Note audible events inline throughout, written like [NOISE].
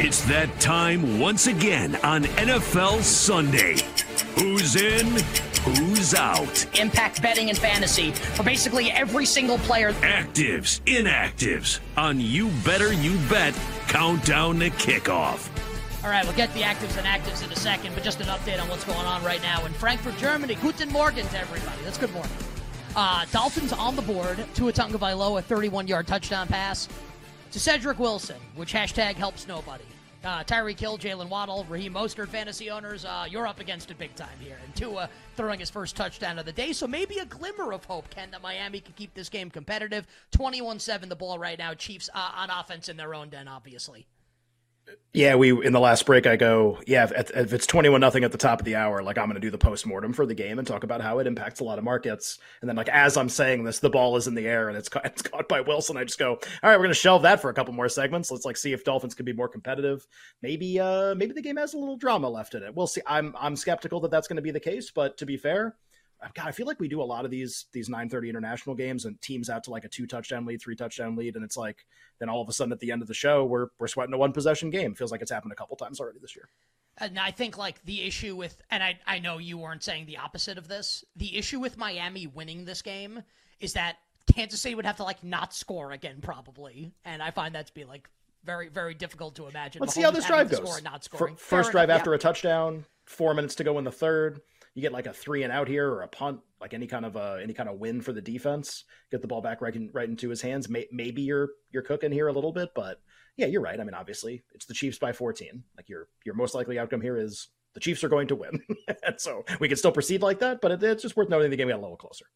It's that time once again on NFL Sunday. Who's in? Who's out? Impact betting and fantasy for basically every single player. Actives, inactives on You Better You Bet Countdown to Kickoff. All right, we'll get the actives and actives in a second, but just an update on what's going on right now in Frankfurt, Germany. Guten Morgen to everybody. That's good morning. Uh, Dolphins on the board. Tua Tagovailoa, a 31-yard touchdown pass to Cedric Wilson, which hashtag helps nobody. Uh, Tyreek Hill, Jaylen Waddle, Raheem Mostert, fantasy owners, uh, you're up against it big time here. And Tua throwing his first touchdown of the day, so maybe a glimmer of hope, Ken, that Miami can keep this game competitive. 21-7 the ball right now. Chiefs uh, on offense in their own den, obviously. Yeah, we in the last break I go, yeah, if, if it's 21 nothing at the top of the hour, like I'm going to do the post-mortem for the game and talk about how it impacts a lot of markets. And then like as I'm saying this, the ball is in the air and it's caught, it's caught by Wilson. I just go, "All right, we're going to shelve that for a couple more segments. Let's like see if Dolphins can be more competitive. Maybe uh maybe the game has a little drama left in it. We'll see. I'm I'm skeptical that that's going to be the case, but to be fair, God, I feel like we do a lot of these these 9:30 international games and teams out to like a two touchdown lead, three touchdown lead, and it's like then all of a sudden at the end of the show we're we're sweating a one possession game. Feels like it's happened a couple times already this year. And I think like the issue with, and I I know you weren't saying the opposite of this. The issue with Miami winning this game is that Kansas City would have to like not score again probably, and I find that to be like very very difficult to imagine. Let's see how this drive goes. not scoring. first drive enough, after yeah. a touchdown, four minutes to go in the third you get like a three and out here or a punt, like any kind of uh, any kind of win for the defense, get the ball back right, in, right into his hands. May, maybe you're you're cooking here a little bit, but yeah, you're right. I mean, obviously, it's the Chiefs by 14. Like your your most likely outcome here is the Chiefs are going to win, [LAUGHS] and so we can still proceed like that. But it, it's just worth noting the game got a little closer.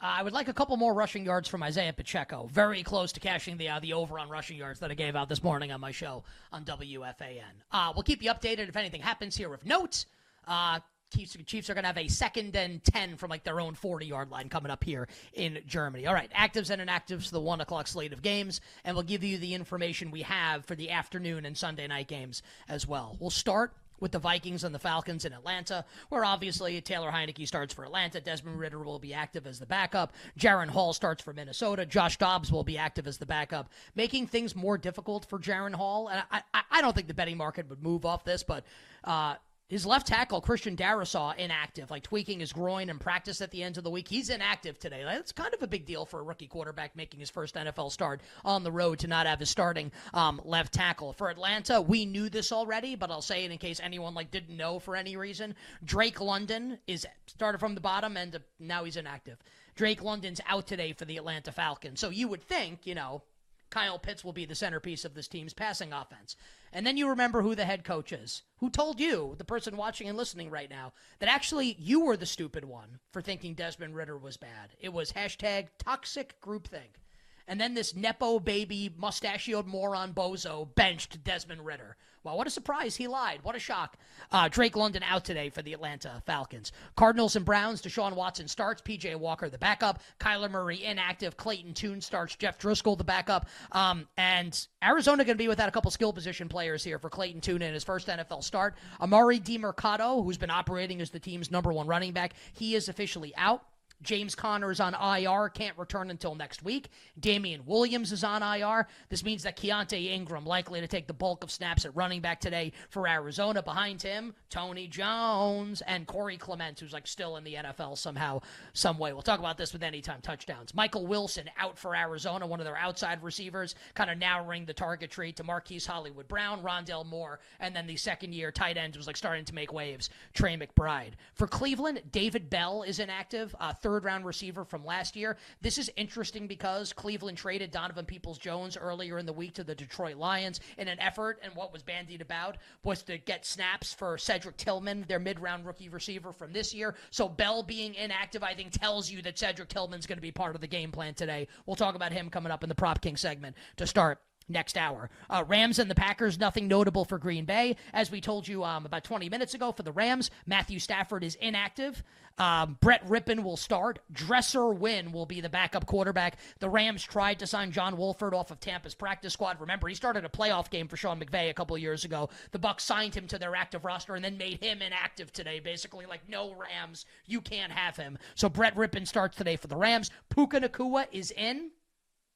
I would like a couple more rushing yards from Isaiah Pacheco. Very close to cashing the uh, the over on rushing yards that I gave out this morning on my show on WFAN. Uh, we'll keep you updated if anything happens here of note. Uh, Chiefs, Chiefs are going to have a second and 10 from like their own 40 yard line coming up here in Germany. All right, actives and inactives the one o'clock slate of games, and we'll give you the information we have for the afternoon and Sunday night games as well. We'll start with the Vikings and the Falcons in Atlanta, where obviously Taylor Heinicke starts for Atlanta. Desmond Ridder will be active as the backup. Jaren Hall starts for Minnesota. Josh Dobbs will be active as the backup, making things more difficult for Jaren Hall. And I, I, I don't think the betting market would move off this, but uh, his left tackle, Christian Darrisaw, inactive, like tweaking his groin and practice at the end of the week. He's inactive today. That's kind of a big deal for a rookie quarterback making his first NFL start on the road to not have his starting um, left tackle. For Atlanta, we knew this already, but I'll say it in case anyone like didn't know for any reason. Drake London is started from the bottom and now he's inactive. Drake London's out today for the Atlanta Falcons. So you would think, you know, Kyle Pitts will be the centerpiece of this team's passing offense. And then you remember who the head coach is, who told you, the person watching and listening right now, that actually you were the stupid one for thinking Desmond Ridder was bad. It was hashtag toxic groupthink. And then this Nepo baby mustachioed moron bozo benched Desmond Ridder. Well, what a surprise. He lied. What a shock. Uh, Drake London out today for the Atlanta Falcons. Cardinals and Browns, Deshaun Watson starts. PJ Walker, the backup. Kyler Murray inactive. Clayton Tune starts. Jeff Driskel, the backup. Um, and Arizona going to be without a couple skill position players here for Clayton Tune in his first NFL start. Emari Demercado, who's been operating as the team's number one running back, he is officially out. James Conner is on IR, can't return until next week. Damien Williams is on IR. This means that Keaontay Ingram likely to take the bulk of snaps at running back today for Arizona. Behind him, Tony Jones and Corey Clement, who's like still in the NFL somehow, some way. We'll talk about this with anytime touchdowns. Michael Wilson out for Arizona, one of their outside receivers, kind of narrowing the target tree to Marquise Hollywood Brown, Rondale Moore, and then the second year tight end was like starting to make waves, Trey McBride. For Cleveland, David Bell is inactive. Uh, third third round receiver from last year. This is interesting because Cleveland traded Donovan Peoples Jones earlier in the week to the Detroit Lions in an effort, and what was bandied about was to get snaps for Cedric Tillman, their mid round rookie receiver from this year. So Bell being inactive, I think, tells you that Cedric Tillman's going to be part of the game plan today. We'll talk about him coming up in the Prop King segment to start next hour. Uh, Rams and the Packers, nothing notable for Green Bay. As we told you um, about 20 minutes ago for the Rams, Matthew Stafford is inactive. Um, Brett Rypien will start. Dresser Winn will be the backup quarterback. The Rams tried to sign John Wolford off of Tampa's practice squad. Remember, he started a playoff game for Sean McVay a couple years ago. The Bucks signed him to their active roster and then made him inactive today. Basically, like no Rams, you can't have him. So Brett Rypien starts today for the Rams. Puka Nacua is in.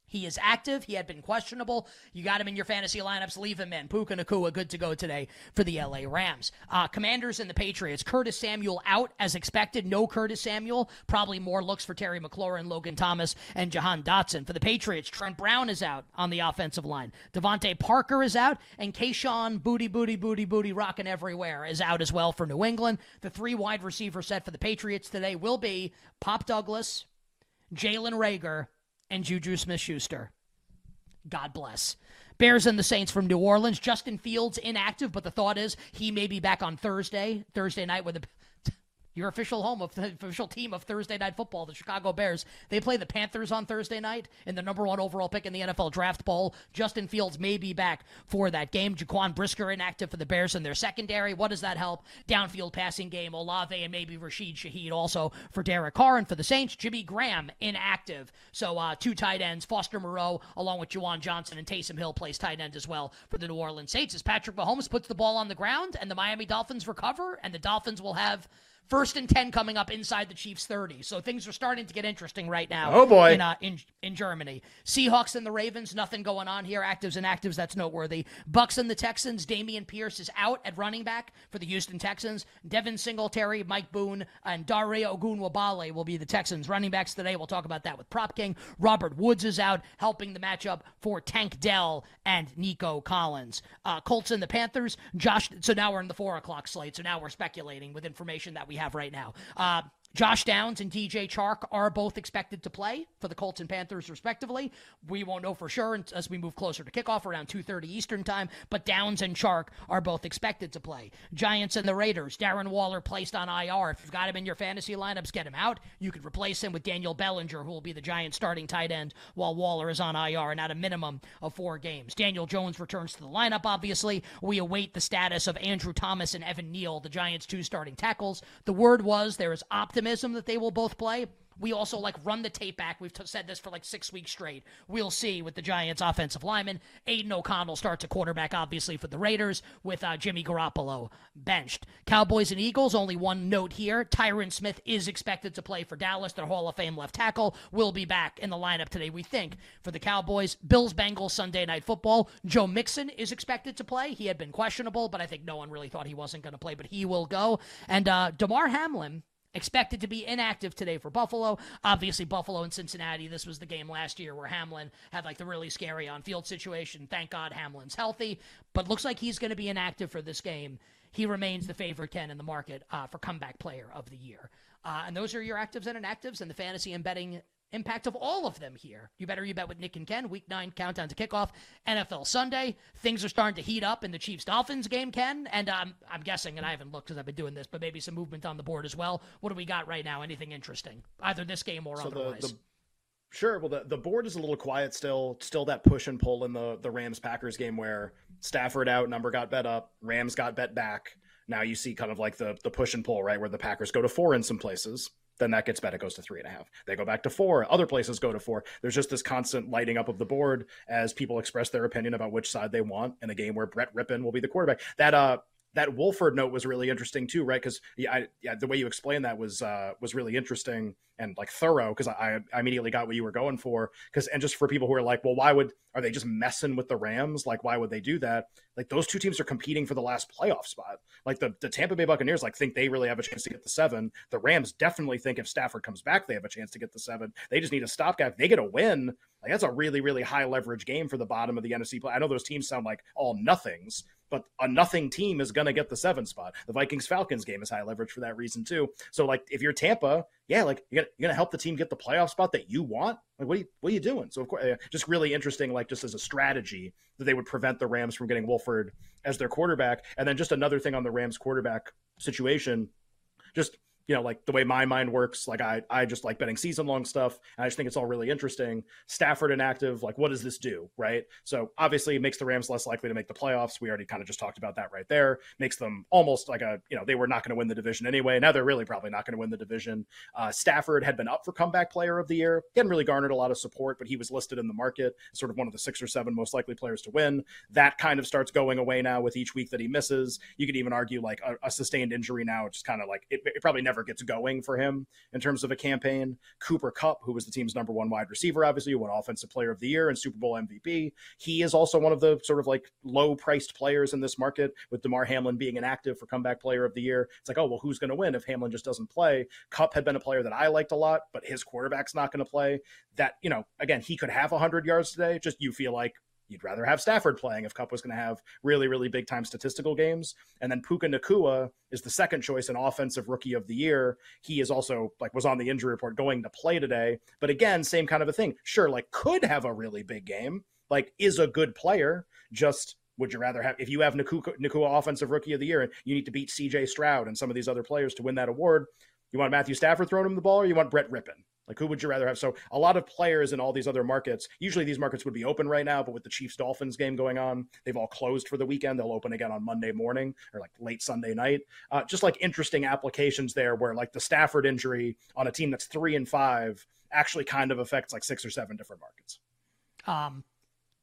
He is active. He had been questionable. You got him in your fantasy lineups. Leave him in. Puka Nacua good to go today for the LA Rams. Uh, commanders and the Patriots. Curtis Samuel out as expected. No Curtis Samuel. Probably more looks for Terry McLaurin, Logan Thomas, and Jahan Dotson. For the Patriots, Trent Brown is out on the offensive line. DeVante Parker is out. And Kayshon Booty Booty Booty Booty rocking everywhere is out as well for New England. The three wide receiver set for the Patriots today will be Pop Douglas, Jalen Reagor, and Juju Smith Schuster. God bless. Bears and the Saints from New Orleans. Justin Fields inactive, but the thought is he may be back on Thursday, Thursday night with the your official home of the [LAUGHS] official team of Thursday Night Football, the Chicago Bears. They play the Panthers on Thursday night in the number one overall pick in the NFL Draft Bowl. Justin Fields may be back for that game. Jaquan Brisker inactive for the Bears in their secondary. What does that help? Downfield passing game. Olave and maybe Rashid Shaheed also for Derek Carr. And for the Saints, Jimmy Graham inactive. So uh, two tight ends, Foster Moreau along with Juwan Johnson and Taysom Hill plays tight end as well for the New Orleans Saints as Patrick Mahomes puts the ball on the ground and the Miami Dolphins recover and the Dolphins will have First and 10 coming up inside the Chiefs 30. So things are starting to get interesting right now. Oh, boy. In, uh, in, in Germany. Seahawks and the Ravens, nothing going on here. Actives and actives, that's noteworthy. Bucks and the Texans, Dameon Pierce is out at running back for the Houston Texans. Devin Singletary, Mike Boone, and Dare Ogunbowale will be the Texans running backs today. We'll talk about that with Prop King. Robert Woods is out, helping the matchup for Tank Dell and Nico Collins. Uh, Colts and the Panthers, Josh. So now we're in the 4 o'clock slate. So now we're speculating with information that we have right now. Uh, Josh Downs and DJ Chark are both expected to play for the Colts and Panthers, respectively. We won't know for sure as we move closer to kickoff around 2:30 Eastern time. But Downs and Chark are both expected to play. Giants and the Raiders. Darren Waller placed on IR. If you've got him in your fantasy lineups, get him out. You could replace him with Daniel Bellinger, who will be the Giants' starting tight end while Waller is on IR and at a minimum of four games. Daniel Jones returns to the lineup. Obviously, we await the status of Andrew Thomas and Evan Neal, the Giants' two starting tackles. The word was there is optimism optimism that they will both play. We also like run the tape back. We've t- said this for like six weeks straight. We'll see with the Giants' offensive lineman. Aidan O'Connell starts a quarterback, obviously, for the Raiders with uh, Jimmy Garoppolo benched. Cowboys and Eagles, only one note here. Tyron Smith is expected to play for Dallas. Their Hall of Fame left tackle will be back in the lineup today, we think, for the Cowboys. Bills Bengals Sunday night football. Joe Mixon is expected to play. He had been questionable, but I think no one really thought he wasn't going to play, but he will go. And uh, Damar Hamlin expected to be inactive today for Buffalo. Obviously, Buffalo and Cincinnati. This was the game last year where Hamlin had like the really scary on field situation. Thank God Hamlin's healthy, but looks like he's going to be inactive for this game. He remains the favorite 10 in the market uh, for comeback player of the year. Uh, and those are your actives and inactives and the fantasy and betting impact of all of them here. You better you bet with Nick and Ken. Week nine countdown to kickoff. NFL Sunday. Things are starting to heat up in the Chiefs Dolphins game, Ken. And um, I'm guessing, and I haven't looked because I've been doing this, but maybe some movement on the board as well. What do we got right now? Anything interesting? Either this game or so otherwise. The, the, sure. Well, the, the board is a little quiet still. Still that push and pull in the the Rams Packers game where Stafford out, number got bet up, Rams got bet back. Now you see kind of like the the push and pull, right, where the Packers go to four in some places then that gets bet. It goes to three and a half. They go back to four. Other places go to four. There's just this constant lighting up of the board as people express their opinion about which side they want in a game where Brett Rypien will be the quarterback. That uh that Wolford note was really interesting too, right? Because yeah, yeah, the way you explained that was uh, was really interesting and like thorough. Because I, I immediately got what you were going for. Because and just for people who are like, well, why would are they just messing with the Rams? Like, why would they do that? Like those two teams are competing for the last playoff spot. Like the the Tampa Bay Buccaneers like think they really have a chance to get the seven. The Rams definitely think if Stafford comes back, they have a chance to get the seven. They just need a stopgap. They get a win. Like that's a really really high leverage game for the bottom of the NFC. I know those teams sound like all nothings, but a nothing team is going to get the seven spot. The Vikings Falcons game is high leverage for that reason too. So like if you're Tampa, yeah, like you're gonna, you're gonna help the team get the playoff spot that you want. Like what are you what are you doing? So of course, uh, just really interesting. Like just as a strategy that they would prevent the Rams from getting Wolford as their quarterback. And then just another thing on the Rams quarterback situation, just you know, like the way my mind works, like I, I just like betting season long stuff. And I just think it's all really interesting. Stafford inactive, like what does this do? Right. So obviously it makes the Rams less likely to make the playoffs. We already kind of just talked about that right there. Makes them almost like a, you know, they were not going to win the division anyway. Now they're really probably not going to win the division. Uh, Stafford had been up for comeback player of the year. He hadn't really garnered a lot of support, but he was listed in the market sort of one of the six or seven most likely players to win. That kind of starts going away now with each week that he misses. You could even argue like a, a sustained injury now, just kind of like it, it probably never ever gets going for him in terms of a campaign. Cooper Kupp, who was the team's number one wide receiver, obviously, won Offensive Player of the Year and Super Bowl MVP. He is also one of the sort of like low priced players in this market, with Damar Hamlin being inactive for Comeback Player of the Year. It's like, oh, well, who's going to win if Hamlin just doesn't play? Kupp had been a player that I liked a lot, but his quarterback's not going to play. That, you know, again, he could have 100 yards today. Just you feel like you'd rather have Stafford playing if Kupp was going to have really, really big time statistical games. And then Puka Nacua is the second choice in offensive rookie of the year. He is also like was on the injury report going to play today. But again, same kind of a thing. Sure, like could have a really big game, like is a good player. Just would you rather have if you have Nacua, Nacua offensive rookie of the year and you need to beat CJ Stroud and some of these other players to win that award? You want Matthew Stafford throwing him the ball or you want Brett Rypien? Like, who would you rather have? So, a lot of players in all these other markets, usually these markets would be open right now, but with the Chiefs Dolphins game going on, they've all closed for the weekend. They'll open again on Monday morning or like late Sunday night. Uh, just like interesting applications there where like the Stafford injury on a team that's three and five actually kind of affects like six or seven different markets. Um,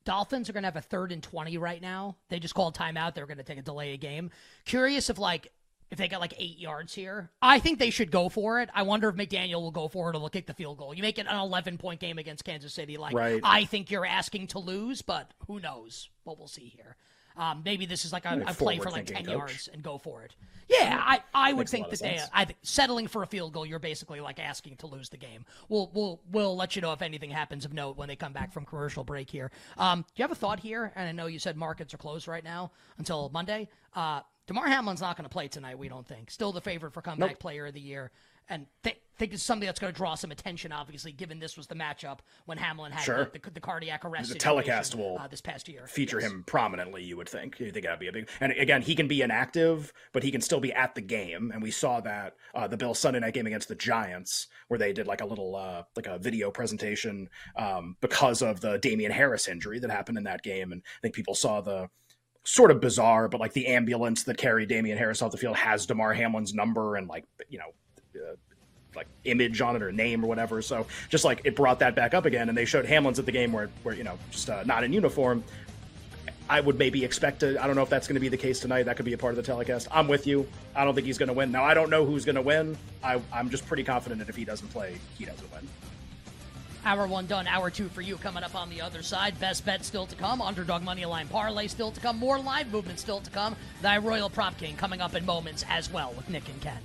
Dolphins are going to have a third and 20 right now. They just called timeout. They're going to take a delay a game. Curious if like if they get like eight yards here. I think they should go for it. I wonder if McDaniel will go for it or will kick the field goal. You make it an 11 point game against Kansas City. Like, right. I think you're asking to lose, but who knows what we'll see here. Um, maybe this is like a, a play for like 10 coach. yards and go for it. Yeah, I, I would think that they, I think settling for a field goal, you're basically like asking to lose the game. We'll, we'll, we'll let you know if anything happens of note when they come back from commercial break here. Um, do you have a thought here? And I know you said markets are closed right now until Monday. Uh, Damar Hamlin's not going to play tonight, we don't think. Still the favorite for comeback nope. player of the year. And th- think it's something that's going to draw some attention, obviously, given this was the matchup when Hamlin had sure. the, the, the, cardiac arrest. The telecast will uh, this past year feature yes. him prominently. You would think. You think that'd be a big. And again, he can be inactive, but he can still be at the game. And we saw that uh, the Bills Sunday night game against the Giants, where they did like a little uh, like a video presentation um, because of the Damien Harris injury that happened in that game. And I think people saw the sort of bizarre, but like the ambulance that carried Damien Harris off the field has Damar Hamlin's number and like you know. Uh, like image on it or name or whatever. So just like it brought that back up again, and they showed Hamlin's at the game where where you know just uh, not in uniform. I would maybe expect to. I don't know if that's going to be the case tonight. That could be a part of the telecast. I'm with you. I don't think he's going to win. Now I don't know who's going to win. I, I'm just pretty confident that if he doesn't play, he doesn't win. Hour one done. Hour two for you coming up on the other side. Best bet still to come. Underdog money line parlay still to come. More live movement still to come. Thy Royal Prop King coming up in moments as well with Nick and Ken.